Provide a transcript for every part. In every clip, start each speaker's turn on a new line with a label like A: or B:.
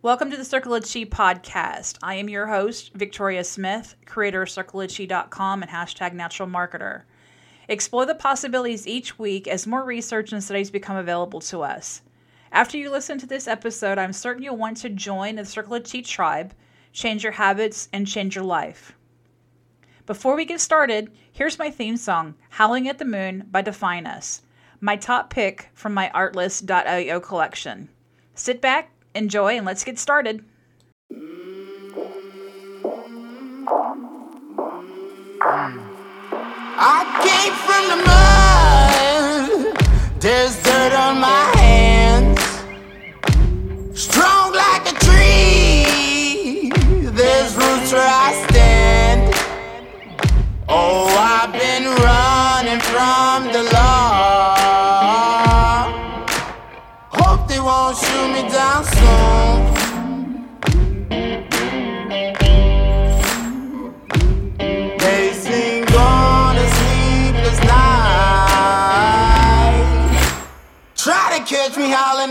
A: Welcome to the Circle of Chi podcast. I am your host, Victoria Smith, creator of CircleofChi.com and hashtag natural marketer. Explore the possibilities each week as more research and studies become available to us. After you listen to this episode, I'm certain you'll want to join the Circle of Chi tribe, change your habits, and change your life. Before we get started, here's my theme song, Howling at the Moon by Define Us, my top pick from my artlist.io collection. Sit back, enjoy, and let's get started.
B: I came from the mud. There's dirt on my hands. Strong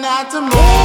B: me howling at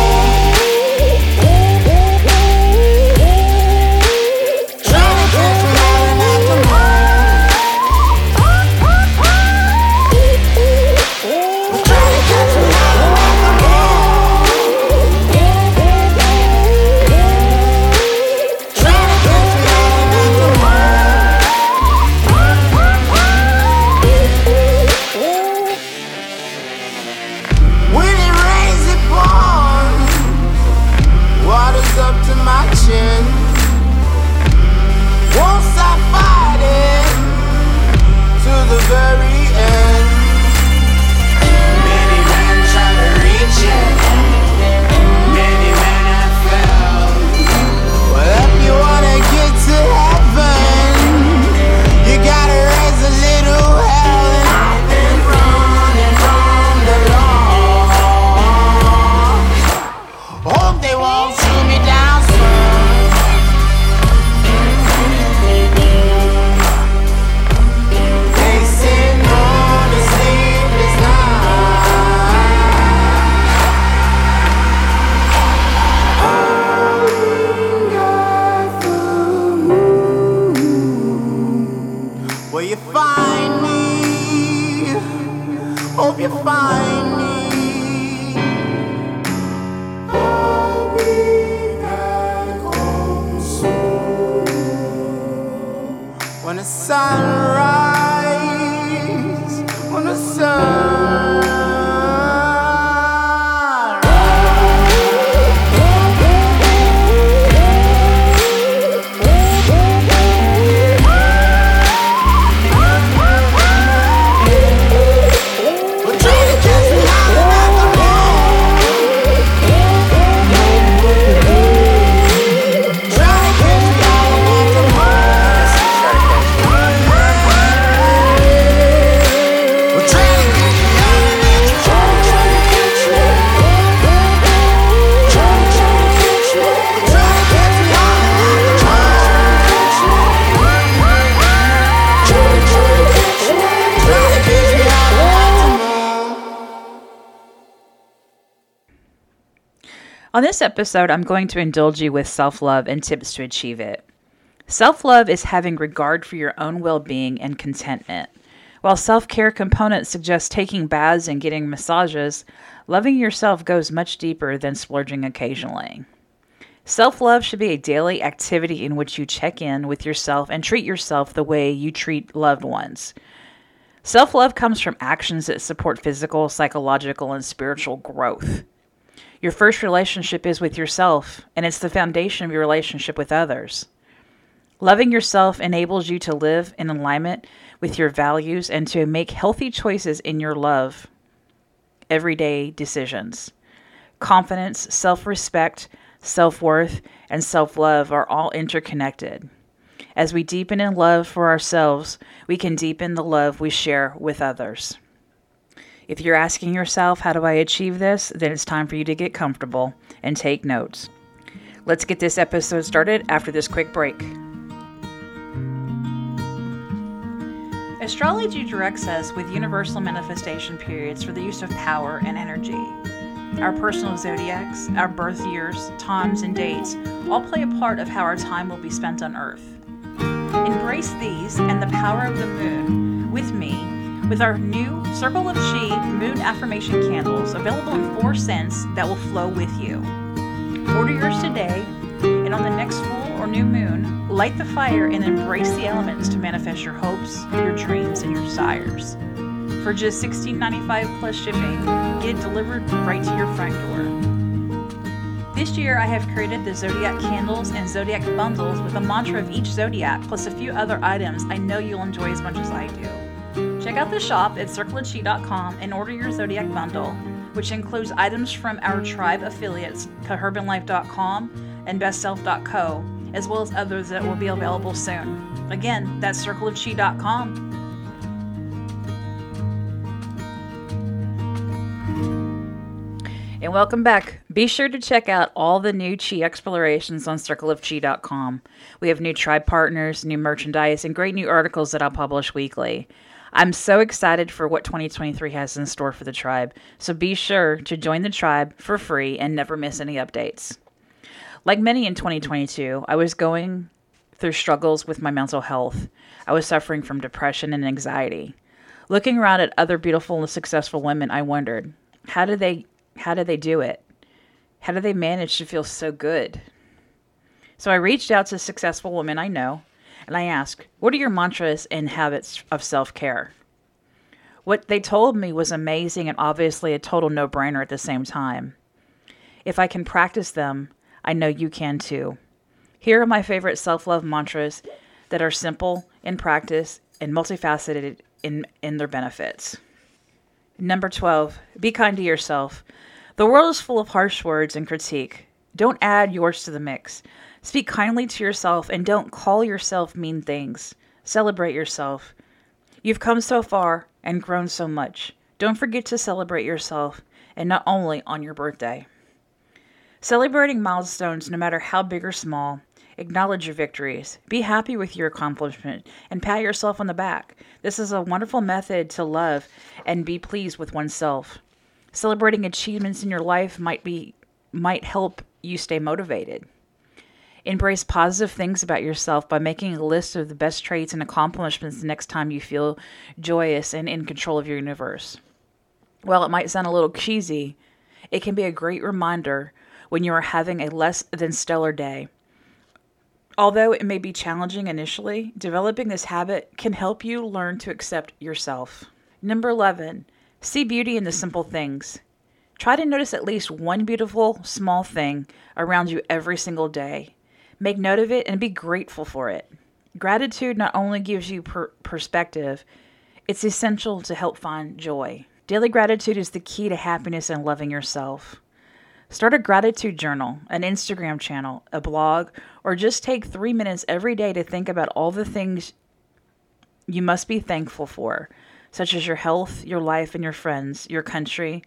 B: When the sunrise, when the sun.
A: Episode, I'm going to indulge you with self love and tips to achieve it. Self love is having regard for your own well being and contentment. While self care components suggest taking baths and getting massages, loving yourself goes much deeper than splurging occasionally. Self love should be a daily activity in which you check in with yourself and treat yourself the way you treat loved ones. Self love comes from actions that support physical, psychological, and spiritual growth. Your first relationship is with yourself, and it's the foundation of your relationship with others. Loving yourself enables you to live in alignment with your values and to make healthy choices in your love, everyday decisions. Confidence, self respect, self worth, and self love are all interconnected. As we deepen in love for ourselves, we can deepen the love we share with others. If you're asking yourself, how do I achieve this? Then it's time for you to get comfortable and take notes. Let's get this episode started after this quick break. Astrology directs us with universal manifestation periods for the use of power and energy. our personal zodiacs, our birth years, times, and dates all play a part of how our time will be spent on Earth. Embrace these and the power of the moon with me with our new Circle of Chi moon affirmation candles available in four scents that will flow with you. Order yours today, and on the next full or new moon, light the fire and embrace the elements to manifest your hopes, your dreams, and your desires. For just $16.95 plus shipping, get it delivered right to your front door. This year, I have created the Zodiac candles and Zodiac bundles with a mantra of each Zodiac, plus a few other items I know you'll enjoy as much as I do. Check out the shop at circleofchi.com and order your Zodiac bundle, which includes items from our tribe affiliates, coherbanlife.com and bestself.co, as well as others that will be available soon. Again, that's circleofchi.com. And welcome back. Be sure to check out all the new Chi explorations on circleofchi.com. We have new tribe partners, new merchandise, and great new articles that I'll publish weekly. I'm so excited for what 2023 has in store for the tribe, so be sure to join the tribe for free and never miss any updates. Like many in 2022, I was going through struggles with my mental health. I was suffering from depression and anxiety. Looking around at other beautiful and successful women, I wondered, how did they how did they do it? How did they manage to feel so good? So I reached out to successful women I know and I asked, What are your mantras and habits of self care? What they told me was amazing and obviously a total no brainer at the same time. If I can practice them, I know you can too. Here are my favorite self love mantras that are simple in practice and multifaceted in, in their benefits. Number 12, be kind to yourself. The world is full of harsh words and critique. Don't add yours to the mix. Speak kindly to yourself and don't call yourself mean things. Celebrate yourself. You've come so far and grown so much. Don't forget to celebrate yourself, and not only on your birthday. Celebrating milestones, no matter how big or small, acknowledge your victories. Be happy with your accomplishment and pat yourself on the back. This is a wonderful method to love and be pleased with oneself. Celebrating achievements in your life might be might help you stay motivated. Embrace positive things about yourself by making a list of the best traits and accomplishments the next time you feel joyous and in control of your universe. While it might sound a little cheesy, it can be a great reminder when you are having a less than stellar day. Although it may be challenging initially, developing this habit can help you learn to accept yourself. Number 11, see beauty in the simple things. Try to notice at least one beautiful, small thing around you every single day. Make note of it and be grateful for it. Gratitude not only gives you per- perspective, it's essential to help find joy. Daily gratitude is the key to happiness and loving yourself. Start a gratitude journal, an Instagram channel, a blog, or just take three minutes every day to think about all the things you must be thankful for, such as your health, your life, and your friends, your country,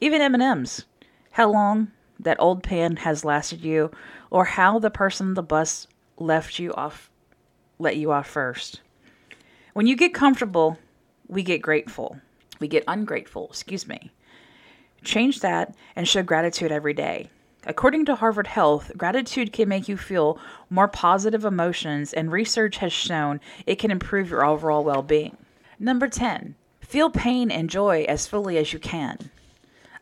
A: even M&Ms. How long that old pen has lasted you, or how the person the bus left you off let you off first. When you get comfortable, we get grateful. We get ungrateful, excuse me. Change that and show gratitude every day. According to Harvard Health, gratitude can make you feel more positive emotions, and research has shown it can improve your overall well being. Number 10, feel pain and joy as fully as you can.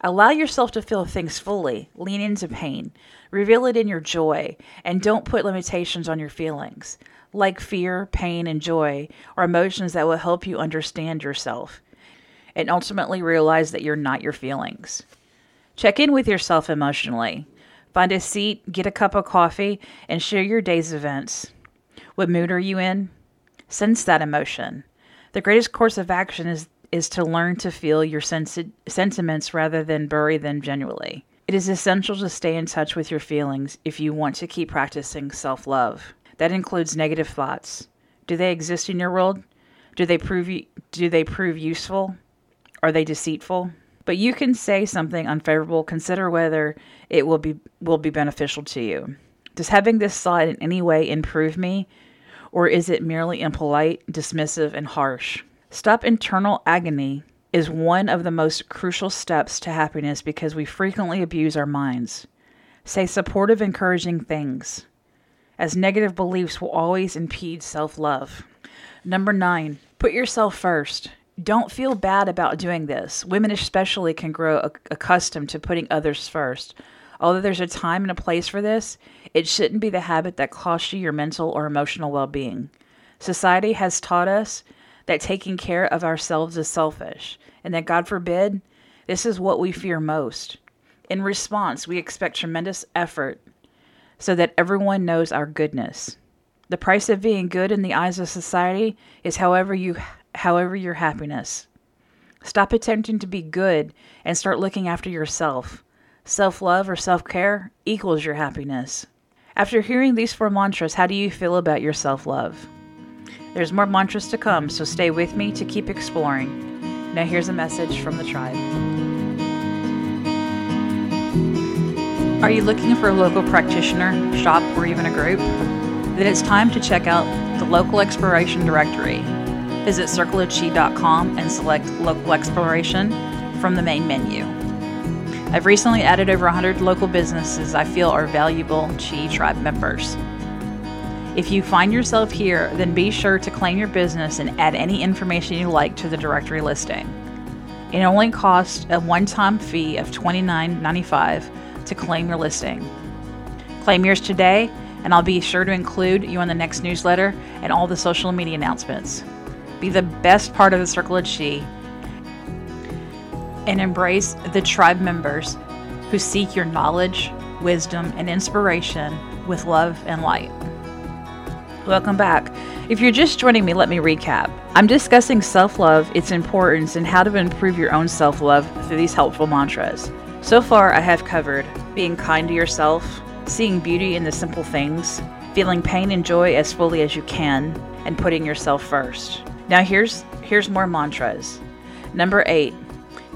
A: Allow yourself to feel things fully, lean into pain, reveal it in your joy, and don't put limitations on your feelings. Like fear, pain, and joy are emotions that will help you understand yourself and ultimately realize that you're not your feelings. Check in with yourself emotionally. Find a seat, get a cup of coffee, and share your day's events. What mood are you in? Sense that emotion. The greatest course of action is is to learn to feel your sentiments rather than bury them genuinely. It is essential to stay in touch with your feelings if you want to keep practicing self love. That includes negative thoughts. Do they exist in your world? Do they prove do they prove useful? Are they deceitful? But you can say something unfavorable. Consider whether it will be will be beneficial to you. Does having this thought in any way improve me, or is it merely impolite, dismissive, and harsh? Stop internal agony is one of the most crucial steps to happiness because we frequently abuse our minds. Say supportive, encouraging things, as negative beliefs will always impede self love. Number nine, put yourself first. Don't feel bad about doing this. Women, especially, can grow accustomed to putting others first. Although there's a time and a place for this, it shouldn't be the habit that costs you your mental or emotional well being. Society has taught us that taking care of ourselves is selfish, and that, God forbid, this is what we fear most. In response, we expect tremendous effort so that everyone knows our goodness. The price of being good in the eyes of society is however you however your happiness. Stop attempting to be good and start looking after yourself. Self-love or self-care equals your happiness. After hearing these four mantras, how do you feel about your self-love? There's more mantras to come, so stay with me to keep exploring. Now here's a message from the tribe. Are you looking for a local practitioner, shop, or even a group? Then it's time to check out the Local Exploration Directory. Visit circleofchi.com and select Local Exploration from the main menu. I've recently added over 100 local businesses I feel are valuable Chi Tribe members. If you find yourself here, then be sure to claim your business and add any information you like to the directory listing. It only costs a one time fee of $29.95 to claim your listing. Claim yours today, and I'll be sure to include you in the next newsletter and all the social media announcements. Be the best part of the Circle of Chi and embrace the tribe members who seek your knowledge, wisdom, and inspiration with love and light. Welcome back. If you're just joining me, let me recap. I'm discussing self love, its importance, and how to improve your own self love through these helpful mantras. So far, I have covered being kind to yourself, seeing beauty in the simple things, feeling pain and joy as fully as you can, and putting yourself first. Now here's here's more mantras. Number 8.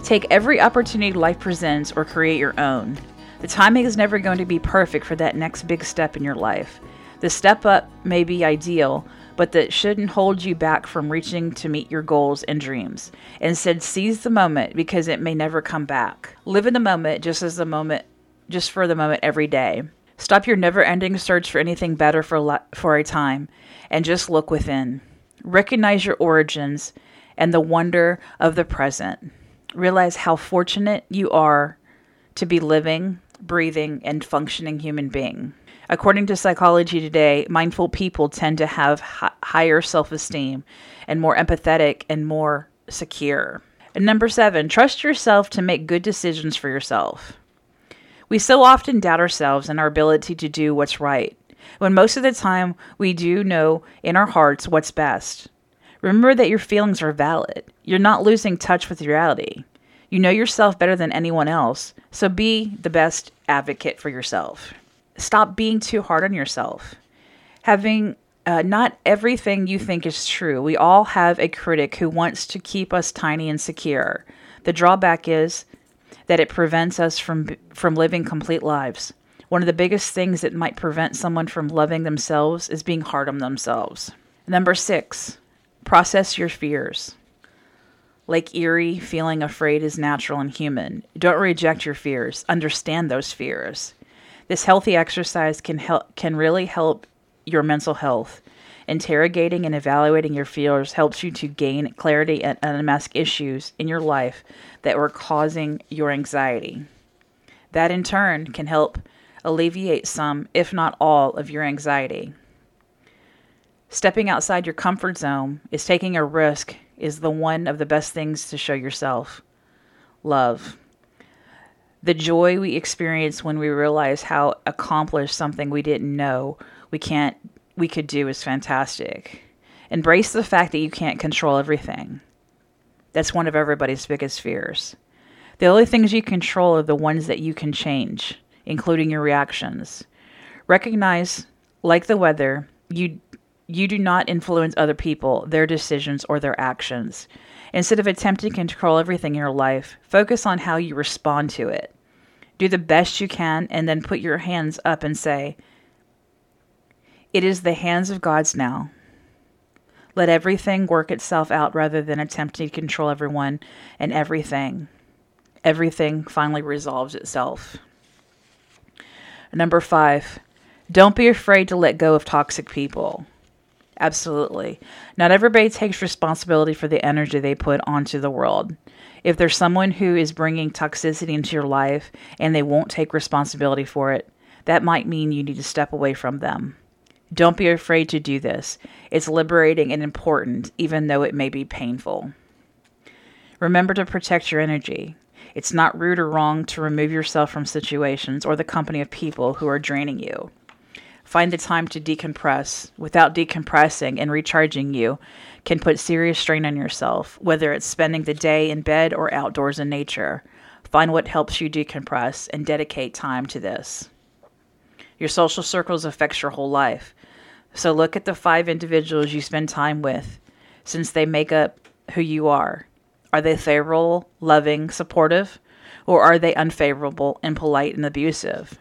A: Take every opportunity life presents or create your own. The timing is never going to be perfect for that next big step in your life. The step up may be ideal, but that shouldn't hold you back from reaching to meet your goals and dreams. Instead, seize the moment because it may never come back. Live in the moment just as the moment just for the moment every day. Stop your never-ending search for anything better for for a time and just look within. Recognize your origins and the wonder of the present. Realize how fortunate you are to be living, breathing, and functioning human being. According to Psychology Today, mindful people tend to have h- higher self esteem and more empathetic and more secure. And number seven, trust yourself to make good decisions for yourself. We so often doubt ourselves and our ability to do what's right, when most of the time we do know in our hearts what's best. Remember that your feelings are valid. You're not losing touch with reality. You know yourself better than anyone else, so be the best advocate for yourself stop being too hard on yourself. Having uh, not everything you think is true. We all have a critic who wants to keep us tiny and secure. The drawback is that it prevents us from from living complete lives. One of the biggest things that might prevent someone from loving themselves is being hard on themselves. Number 6. Process your fears. Lake Erie, feeling afraid is natural and human. Don't reject your fears. Understand those fears. This healthy exercise can help can really help your mental health. Interrogating and evaluating your fears helps you to gain clarity and unmask issues in your life that were causing your anxiety. That in turn can help alleviate some, if not all, of your anxiety. Stepping outside your comfort zone is taking a risk is the one of the best things to show yourself love the joy we experience when we realize how accomplished something we didn't know we can't we could do is fantastic. Embrace the fact that you can't control everything. That's one of everybody's biggest fears. The only things you control are the ones that you can change, including your reactions. Recognize, like the weather, you you do not influence other people, their decisions, or their actions. Instead of attempting to control everything in your life, focus on how you respond to it. Do the best you can and then put your hands up and say, It is the hands of God's now. Let everything work itself out rather than attempting to control everyone and everything. Everything finally resolves itself. Number five, don't be afraid to let go of toxic people. Absolutely. Not everybody takes responsibility for the energy they put onto the world. If there's someone who is bringing toxicity into your life and they won't take responsibility for it, that might mean you need to step away from them. Don't be afraid to do this. It's liberating and important, even though it may be painful. Remember to protect your energy. It's not rude or wrong to remove yourself from situations or the company of people who are draining you. Find the time to decompress. Without decompressing and recharging you can put serious strain on yourself, whether it's spending the day in bed or outdoors in nature. Find what helps you decompress and dedicate time to this. Your social circles affects your whole life. So look at the five individuals you spend time with since they make up who you are. Are they favorable, loving, supportive, or are they unfavorable, impolite, and abusive?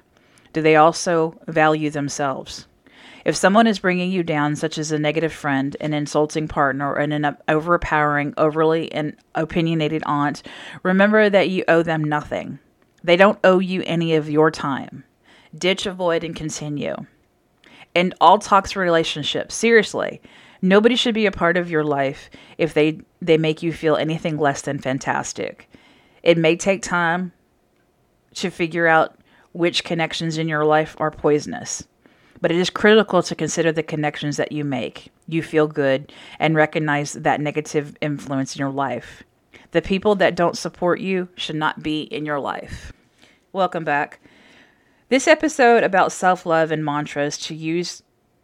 A: Do they also value themselves? If someone is bringing you down, such as a negative friend, an insulting partner, or an overpowering, overly and opinionated aunt, remember that you owe them nothing. They don't owe you any of your time. Ditch, avoid, and continue. And all talks for relationships, seriously. Nobody should be a part of your life if they they make you feel anything less than fantastic. It may take time to figure out which connections in your life are poisonous, but it is critical to consider the connections that you make. You feel good and recognize that negative influence in your life. The people that don't support you should not be in your life. Welcome back. This episode about self-love and mantras to use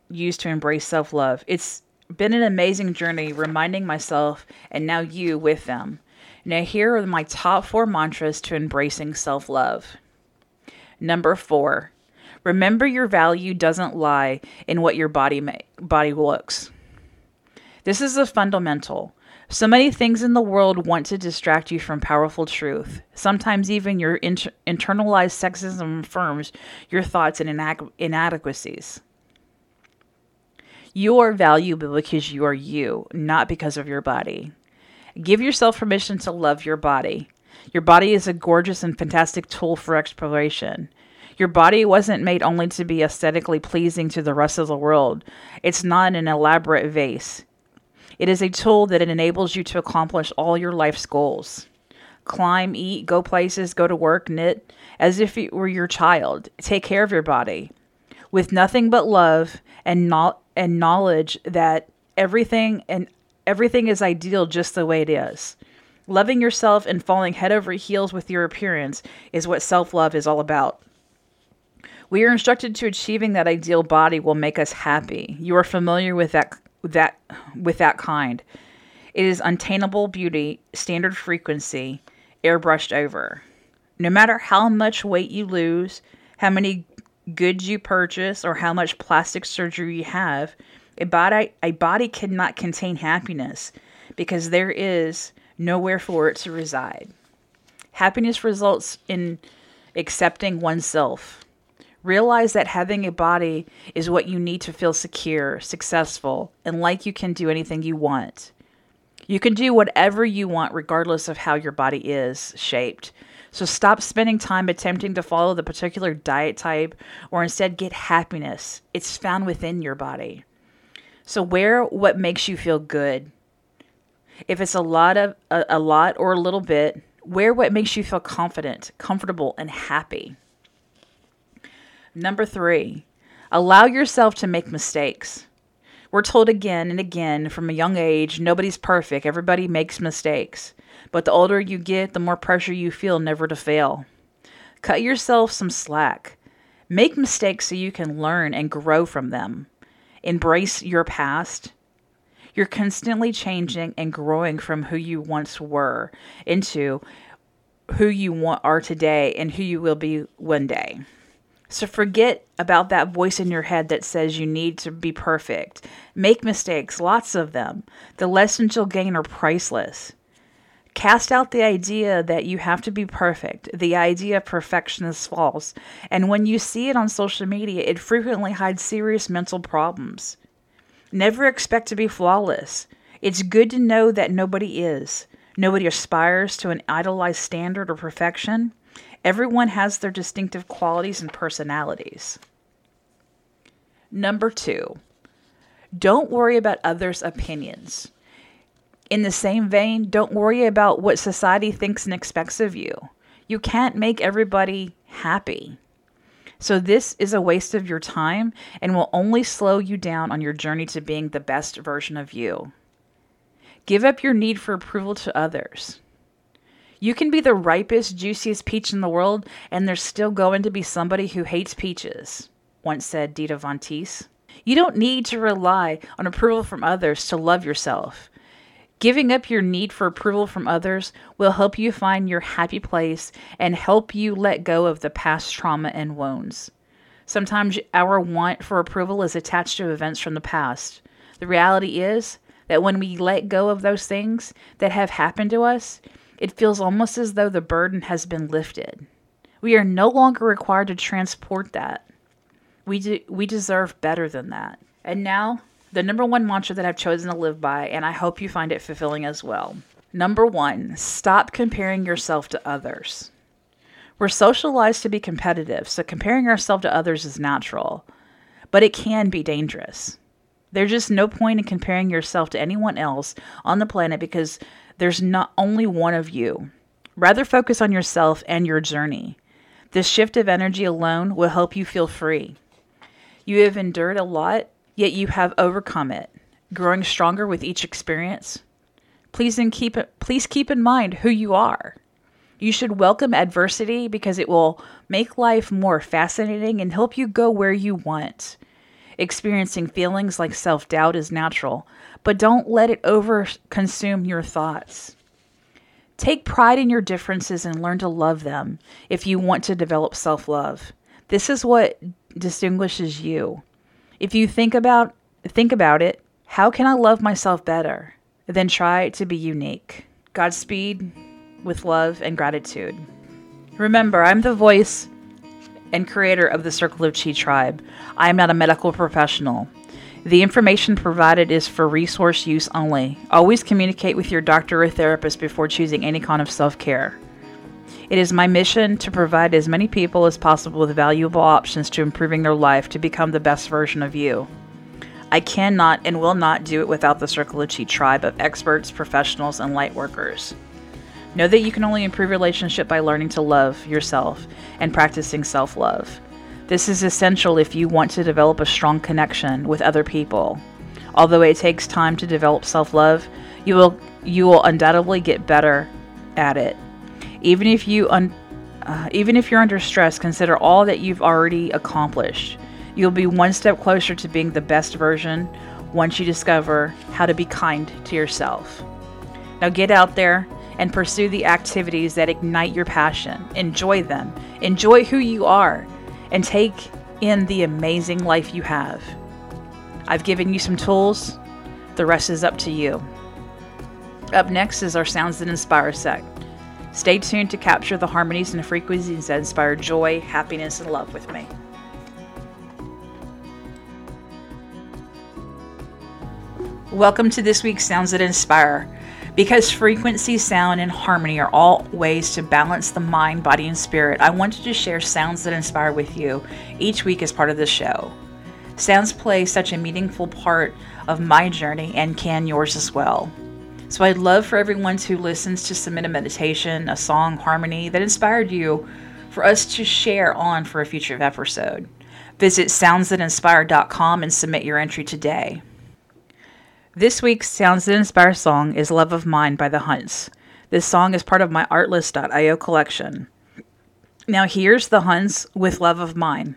A: use to embrace self-love. It's been an amazing journey reminding myself and now you with them. Now, here are my top four mantras to embracing self love. Number four, remember your value doesn't lie in what your body, ma- body looks. This is a fundamental. So many things in the world want to distract you from powerful truth. Sometimes even your inter- internalized sexism affirms your thoughts and inadequacies. You are valuable because you are you, not because of your body. Give yourself permission to love your body. Your body is a gorgeous and fantastic tool for exploration. Your body wasn't made only to be aesthetically pleasing to the rest of the world. It's not an elaborate vase. It is a tool that enables you to accomplish all your life's goals. Climb, eat, go places, go to work, knit, as if it were your child. Take care of your body. With nothing but love and not and knowledge that everything and everything is ideal just the way it is. Loving yourself and falling head over heels with your appearance is what self-love is all about. We are instructed to achieving that ideal body will make us happy. You are familiar with that that with that kind. It is untainable beauty, standard frequency, airbrushed over. No matter how much weight you lose, how many goods you purchase or how much plastic surgery you have, a body a body cannot contain happiness because there is nowhere for it to reside. Happiness results in accepting oneself. Realize that having a body is what you need to feel secure, successful, and like you can do anything you want. You can do whatever you want regardless of how your body is shaped. So stop spending time attempting to follow the particular diet type or instead get happiness. It's found within your body. So wear what makes you feel good. If it's a lot of a, a lot or a little bit, wear what makes you feel confident, comfortable and happy. Number 3, allow yourself to make mistakes. We're told again and again from a young age nobody's perfect, everybody makes mistakes. But the older you get, the more pressure you feel never to fail. Cut yourself some slack. Make mistakes so you can learn and grow from them. Embrace your past. You're constantly changing and growing from who you once were into who you want are today and who you will be one day. So forget about that voice in your head that says you need to be perfect. Make mistakes, lots of them. The lessons you'll gain are priceless. Cast out the idea that you have to be perfect. The idea of perfection is false. And when you see it on social media, it frequently hides serious mental problems. Never expect to be flawless. It's good to know that nobody is. Nobody aspires to an idolized standard or perfection. Everyone has their distinctive qualities and personalities. Number two, don't worry about others' opinions. In the same vein, don't worry about what society thinks and expects of you. You can't make everybody happy. So, this is a waste of your time and will only slow you down on your journey to being the best version of you. Give up your need for approval to others. You can be the ripest, juiciest peach in the world, and there's still going to be somebody who hates peaches, once said Dita Von Teese. You don't need to rely on approval from others to love yourself. Giving up your need for approval from others will help you find your happy place and help you let go of the past trauma and wounds. Sometimes our want for approval is attached to events from the past. The reality is that when we let go of those things that have happened to us, it feels almost as though the burden has been lifted. We are no longer required to transport that. We, de- we deserve better than that. And now, the number one mantra that I've chosen to live by, and I hope you find it fulfilling as well. Number one, stop comparing yourself to others. We're socialized to be competitive, so comparing ourselves to others is natural, but it can be dangerous. There's just no point in comparing yourself to anyone else on the planet because there's not only one of you. Rather focus on yourself and your journey. This shift of energy alone will help you feel free. You have endured a lot yet you have overcome it, growing stronger with each experience. Please and keep please keep in mind who you are. You should welcome adversity because it will make life more fascinating and help you go where you want. Experiencing feelings like self-doubt is natural, but don't let it over consume your thoughts. Take pride in your differences and learn to love them if you want to develop self love. This is what distinguishes you. If you think about think about it, how can I love myself better? Then try to be unique. Godspeed with love and gratitude. Remember, I'm the voice and creator of the Circle of Chi tribe. I am not a medical professional. The information provided is for resource use only. Always communicate with your doctor or therapist before choosing any kind of self care. It is my mission to provide as many people as possible with valuable options to improving their life to become the best version of you. I cannot and will not do it without the Circle of Chi tribe of experts, professionals, and light workers. Know that you can only improve relationship by learning to love yourself and practicing self love. This is essential if you want to develop a strong connection with other people. Although it takes time to develop self love, you will you will undoubtedly get better at it even if you un- uh, even if you're under stress, consider all that you've already accomplished. You'll be one step closer to being the best version once you discover how to be kind to yourself. Now get out there and pursue the activities that ignite your passion. Enjoy them. Enjoy who you are and take in the amazing life you have. I've given you some tools. The rest is up to you. Up next is our Sounds That Inspire sect. Stay tuned to capture the harmonies and frequencies that inspire joy, happiness, and love with me. Welcome to this week's Sounds That Inspire. Because frequency, sound, and harmony are all ways to balance the mind, body, and spirit, I wanted to share sounds that inspire with you each week as part of the show. Sounds play such a meaningful part of my journey and can yours as well. So I'd love for everyone who listens to submit a meditation, a song, harmony that inspired you for us to share on for a future episode. Visit soundsthatinspire.com and submit your entry today. This week's Sounds That Inspire song is Love of Mine by The Hunts. This song is part of my Artlist.io collection. Now here's The Hunts with Love of Mine.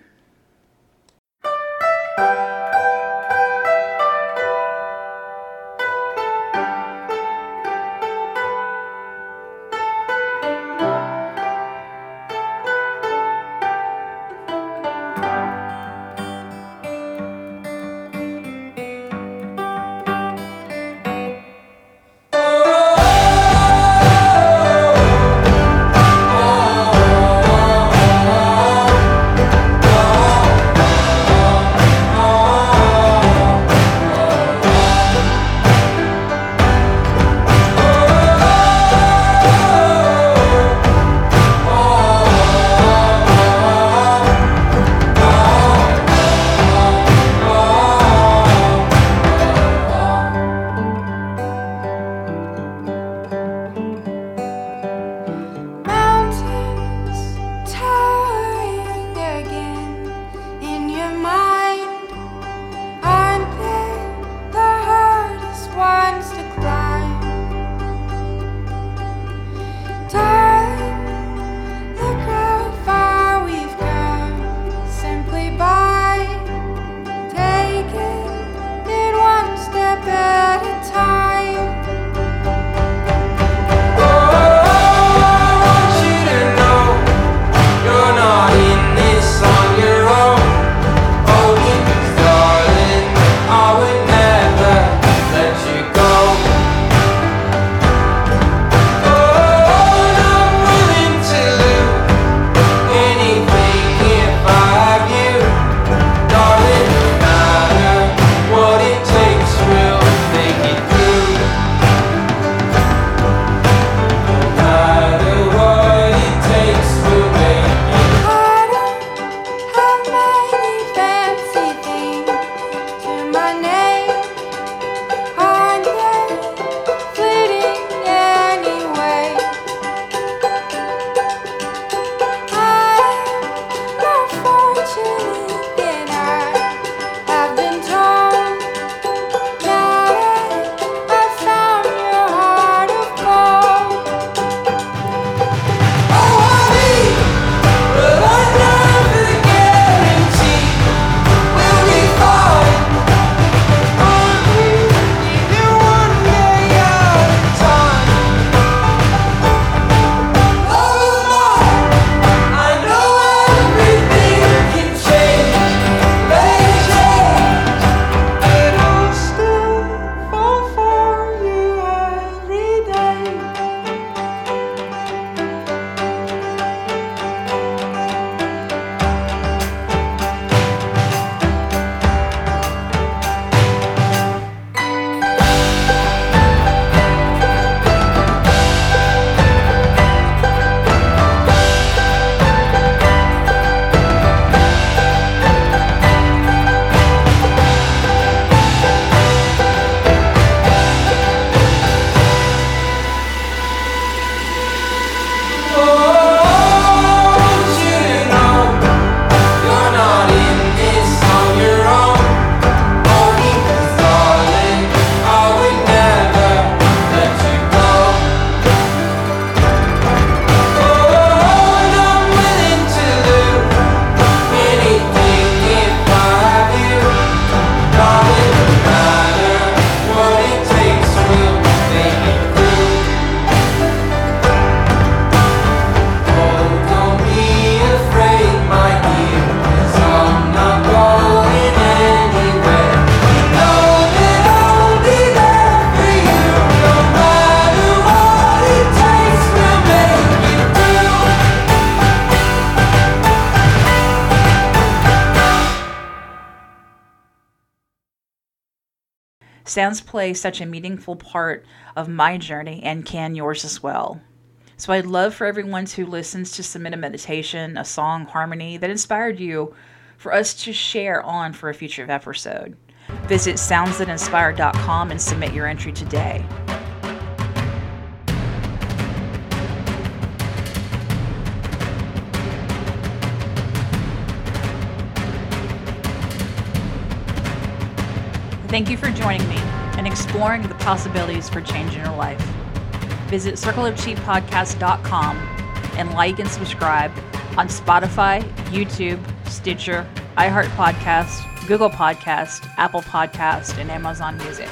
A: Sounds play such a meaningful part of my journey and can yours as well. So I'd love for everyone who listens to submit a meditation, a song, harmony that inspired you for us to share on for a future episode. Visit soundsthatinspire.com and submit your entry today. Thank you for joining me and exploring the possibilities for change in your life. Visit circleofchipodcast.com and like and subscribe on Spotify, YouTube, Stitcher, iHeart Podcast, Google Podcast, Apple Podcast, and Amazon Music.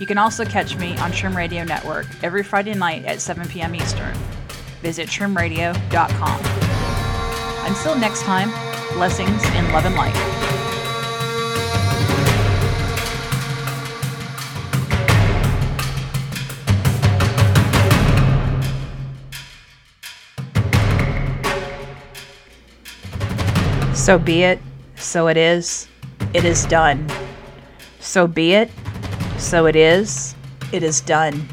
A: You can also catch me on Trim Radio Network every Friday night at 7 p.m. Eastern. Visit trimradio.com. Until next time, blessings in love and light. So be it, so it is, it is done. So be it, so it is, it is done.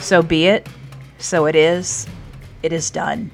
A: So be it, so it is, it is done.